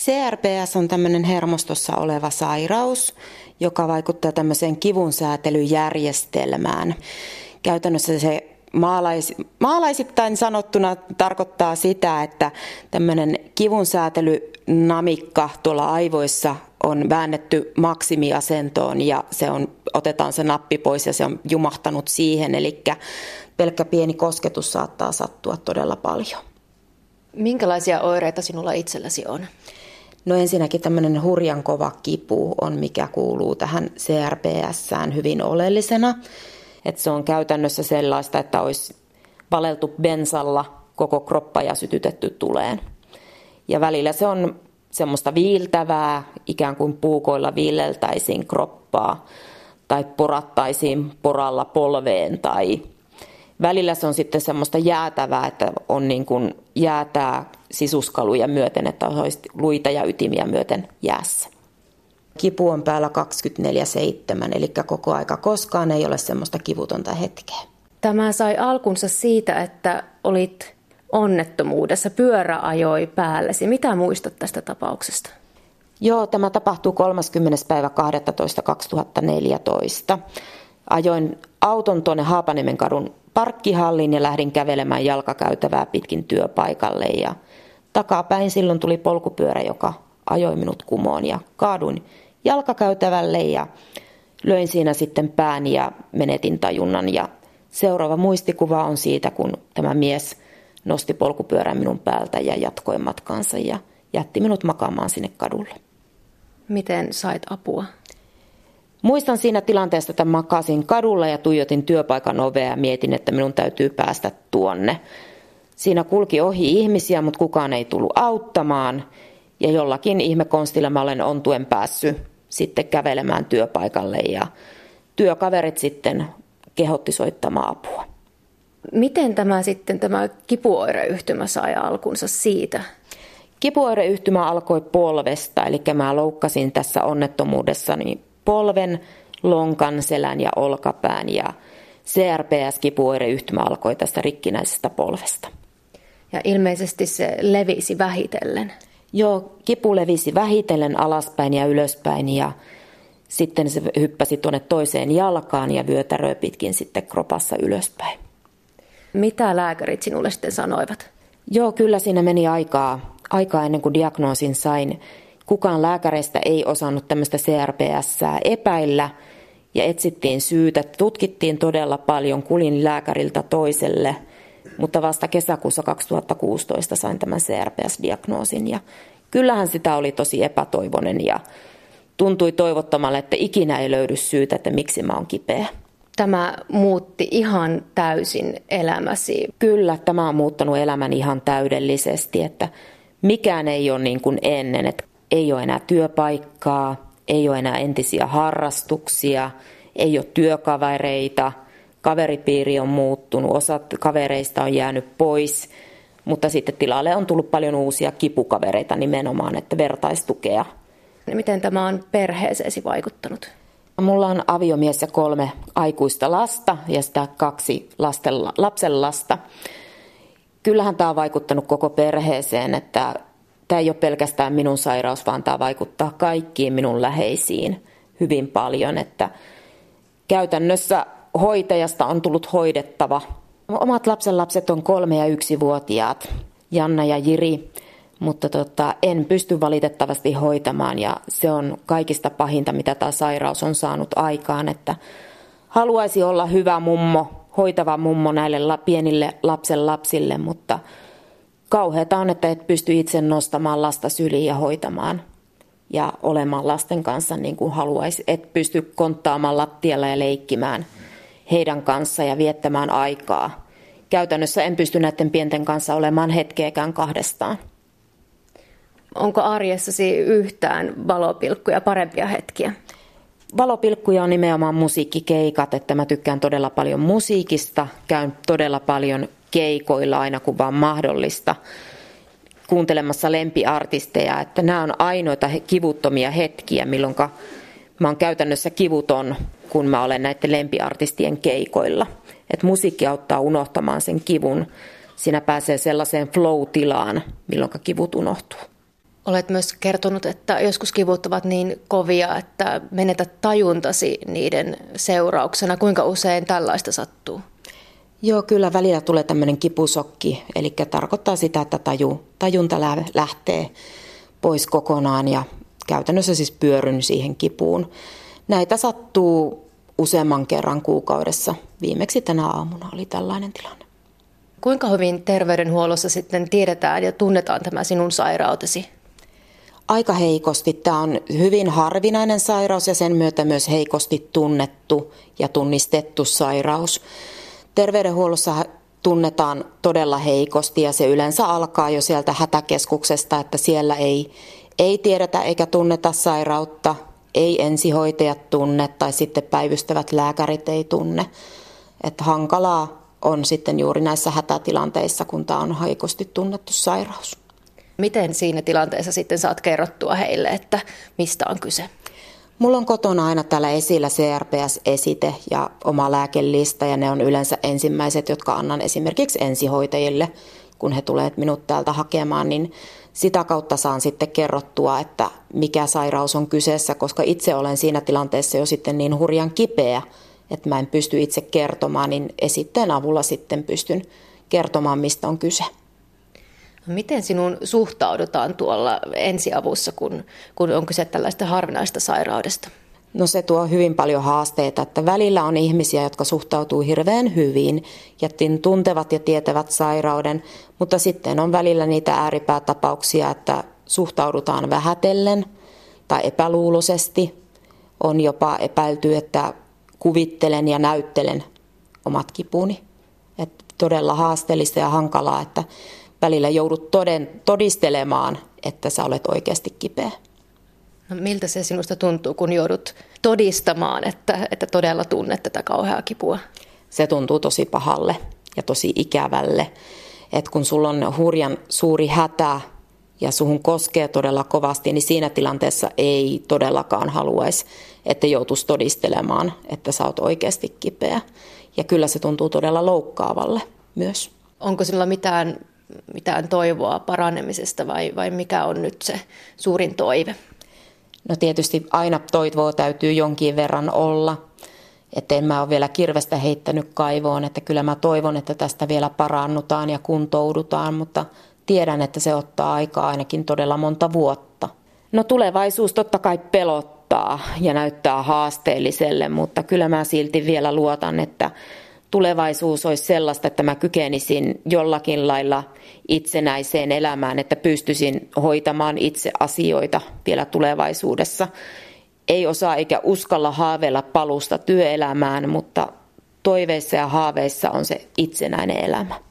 CRPS on tämmöinen hermostossa oleva sairaus, joka vaikuttaa tämmöiseen kivunsätelyjärjestelmään. Käytännössä se maalais, maalaisittain sanottuna tarkoittaa sitä, että tämmöinen kivunsäätelynamikka tuolla aivoissa on väännetty maksimiasentoon ja se on, otetaan se nappi pois ja se on jumahtanut siihen. Eli pelkkä pieni kosketus saattaa sattua todella paljon. Minkälaisia oireita sinulla itselläsi on? No ensinnäkin tämmöinen hurjan kova kipu on, mikä kuuluu tähän CRPSään hyvin oleellisena. Että se on käytännössä sellaista, että olisi valeltu bensalla koko kroppa ja sytytetty tuleen. Ja välillä se on semmoista viiltävää, ikään kuin puukoilla viileltäisiin kroppaa tai porattaisiin poralla polveen tai välillä se on sitten semmoista jäätävää, että on niin kuin jäätää sisuskaluja myöten, että olisi luita ja ytimiä myöten jäässä. Kipu on päällä 24-7, eli koko aika koskaan ei ole semmoista kivutonta hetkeä. Tämä sai alkunsa siitä, että olit onnettomuudessa, pyörä ajoi päällesi. Mitä muistat tästä tapauksesta? Joo, tämä tapahtui 30. päivä 12. 2014. Ajoin auton tuonne Haapaniemen kadun parkkihalliin ja lähdin kävelemään jalkakäytävää pitkin työpaikalle. Ja takapäin silloin tuli polkupyörä, joka ajoi minut kumoon ja kaaduin jalkakäytävälle ja löin siinä sitten pään ja menetin tajunnan. Ja seuraava muistikuva on siitä, kun tämä mies nosti polkupyörän minun päältä ja jatkoi matkaansa ja jätti minut makaamaan sinne kadulle. Miten sait apua? Muistan siinä tilanteessa, että makasin kadulla ja tuijotin työpaikan ovea ja mietin, että minun täytyy päästä tuonne. Siinä kulki ohi ihmisiä, mutta kukaan ei tullut auttamaan. Ja jollakin ihmekonstilla mä olen ontuen päässyt sitten kävelemään työpaikalle ja työkaverit sitten kehotti soittamaan apua. Miten tämä sitten tämä kipuoireyhtymä sai alkunsa siitä? Kipuoireyhtymä alkoi polvesta, eli mä loukkasin tässä onnettomuudessani polven, lonkan, selän ja olkapään ja CRPS-kipuoireyhtymä alkoi tästä rikkinäisestä polvesta. Ja ilmeisesti se levisi vähitellen. Joo, kipu levisi vähitellen alaspäin ja ylöspäin ja sitten se hyppäsi tuonne toiseen jalkaan ja vyötäröi pitkin sitten kropassa ylöspäin. Mitä lääkärit sinulle sitten sanoivat? Joo, kyllä siinä meni aikaa, aikaa ennen kuin diagnoosin sain. Kukaan lääkäreistä ei osannut tämmöistä CRPS epäillä ja etsittiin syytä. Tutkittiin todella paljon, kulin lääkäriltä toiselle, mutta vasta kesäkuussa 2016 sain tämän CRPS-diagnoosin ja kyllähän sitä oli tosi epätoivonen ja tuntui toivottomalle, että ikinä ei löydy syytä, että miksi mä oon kipeä. Tämä muutti ihan täysin elämäsi. Kyllä, tämä on muuttanut elämän ihan täydellisesti, että mikään ei ole niin kuin ennen, että ei ole enää työpaikkaa, ei ole enää entisiä harrastuksia, ei ole työkavereita, kaveripiiri on muuttunut, osa kavereista on jäänyt pois, mutta sitten tilalle on tullut paljon uusia kipukavereita nimenomaan, että vertaistukea. Miten tämä on perheeseesi vaikuttanut? Mulla on aviomies ja kolme aikuista lasta ja sitä kaksi lasten, lapsen lasta. Kyllähän tämä on vaikuttanut koko perheeseen, että tämä ei ole pelkästään minun sairaus, vaan tämä vaikuttaa kaikkiin minun läheisiin hyvin paljon, että käytännössä hoitajasta on tullut hoidettava. Omat lapsenlapset on kolme ja yksivuotiaat, Janna ja Jiri, mutta tota, en pysty valitettavasti hoitamaan ja se on kaikista pahinta, mitä tämä sairaus on saanut aikaan, että haluaisi olla hyvä mummo, hoitava mummo näille pienille lapsen lapsille, mutta kauheata on, että et pysty itse nostamaan lasta syliin ja hoitamaan ja olemaan lasten kanssa niin kuin haluaisi. Et pysty konttaamaan lattialla ja leikkimään heidän kanssa ja viettämään aikaa. Käytännössä en pysty näiden pienten kanssa olemaan hetkeäkään kahdestaan. Onko arjessasi yhtään valopilkkuja, parempia hetkiä? Valopilkkuja on nimenomaan musiikkikeikat, että mä tykkään todella paljon musiikista, käyn todella paljon keikoilla aina kun vaan mahdollista kuuntelemassa lempiartisteja, että nämä on ainoita kivuttomia hetkiä, milloin mä oon käytännössä kivuton, kun mä olen näiden lempiartistien keikoilla. Et musiikki auttaa unohtamaan sen kivun. Siinä pääsee sellaiseen flow-tilaan, milloin kivut unohtuu. Olet myös kertonut, että joskus kivut ovat niin kovia, että menetät tajuntasi niiden seurauksena. Kuinka usein tällaista sattuu? Joo, kyllä välillä tulee tämmöinen kipusokki, eli tarkoittaa sitä, että taju, tajunta lähtee pois kokonaan ja käytännössä siis pyöryn siihen kipuun. Näitä sattuu useamman kerran kuukaudessa. Viimeksi tänä aamuna oli tällainen tilanne. Kuinka hyvin terveydenhuollossa sitten tiedetään ja tunnetaan tämä sinun sairautesi? Aika heikosti. Tämä on hyvin harvinainen sairaus ja sen myötä myös heikosti tunnettu ja tunnistettu sairaus. Terveydenhuollossa tunnetaan todella heikosti ja se yleensä alkaa jo sieltä hätäkeskuksesta, että siellä ei, ei tiedetä eikä tunneta sairautta, ei ensihoitajat tunne tai sitten päivystävät lääkärit ei tunne. Että hankalaa on sitten juuri näissä hätätilanteissa, kun tämä on heikosti tunnettu sairaus. Miten siinä tilanteessa sitten saat kerrottua heille, että mistä on kyse? Mulla on kotona aina täällä esillä CRPS-esite ja oma lääkelista ja ne on yleensä ensimmäiset, jotka annan esimerkiksi ensihoitajille, kun he tulevat minut täältä hakemaan, niin sitä kautta saan sitten kerrottua, että mikä sairaus on kyseessä, koska itse olen siinä tilanteessa jo sitten niin hurjan kipeä, että mä en pysty itse kertomaan, niin esitteen avulla sitten pystyn kertomaan, mistä on kyse. Miten sinun suhtaudutaan tuolla ensiavussa, kun, kun on kyse tällaista harvinaista sairaudesta? No se tuo hyvin paljon haasteita, että välillä on ihmisiä, jotka suhtautuu hirveän hyvin ja tuntevat ja tietävät sairauden, mutta sitten on välillä niitä ääripäätapauksia, että suhtaudutaan vähätellen tai epäluuloisesti. On jopa epäilty, että kuvittelen ja näyttelen omat kipuni. Että todella haasteellista ja hankalaa, että välillä joudut toden, todistelemaan, että sä olet oikeasti kipeä. No, miltä se sinusta tuntuu, kun joudut todistamaan, että, että todella tunnet tätä kauheaa kipua? Se tuntuu tosi pahalle ja tosi ikävälle. Et kun sulla on hurjan suuri hätä ja suhun koskee todella kovasti, niin siinä tilanteessa ei todellakaan haluaisi, että joutuisi todistelemaan, että sä oot oikeasti kipeä. Ja kyllä se tuntuu todella loukkaavalle myös. Onko sinulla mitään mitään toivoa paranemisesta vai, vai mikä on nyt se suurin toive? No tietysti aina toivoa täytyy jonkin verran olla. Että en mä ole vielä kirvestä heittänyt kaivoon, että kyllä mä toivon, että tästä vielä parannutaan ja kuntoudutaan, mutta tiedän, että se ottaa aikaa ainakin todella monta vuotta. No tulevaisuus totta kai pelottaa ja näyttää haasteelliselle, mutta kyllä mä silti vielä luotan, että tulevaisuus olisi sellaista, että mä kykenisin jollakin lailla itsenäiseen elämään, että pystyisin hoitamaan itse asioita vielä tulevaisuudessa. Ei osaa eikä uskalla haaveilla palusta työelämään, mutta toiveissa ja haaveissa on se itsenäinen elämä.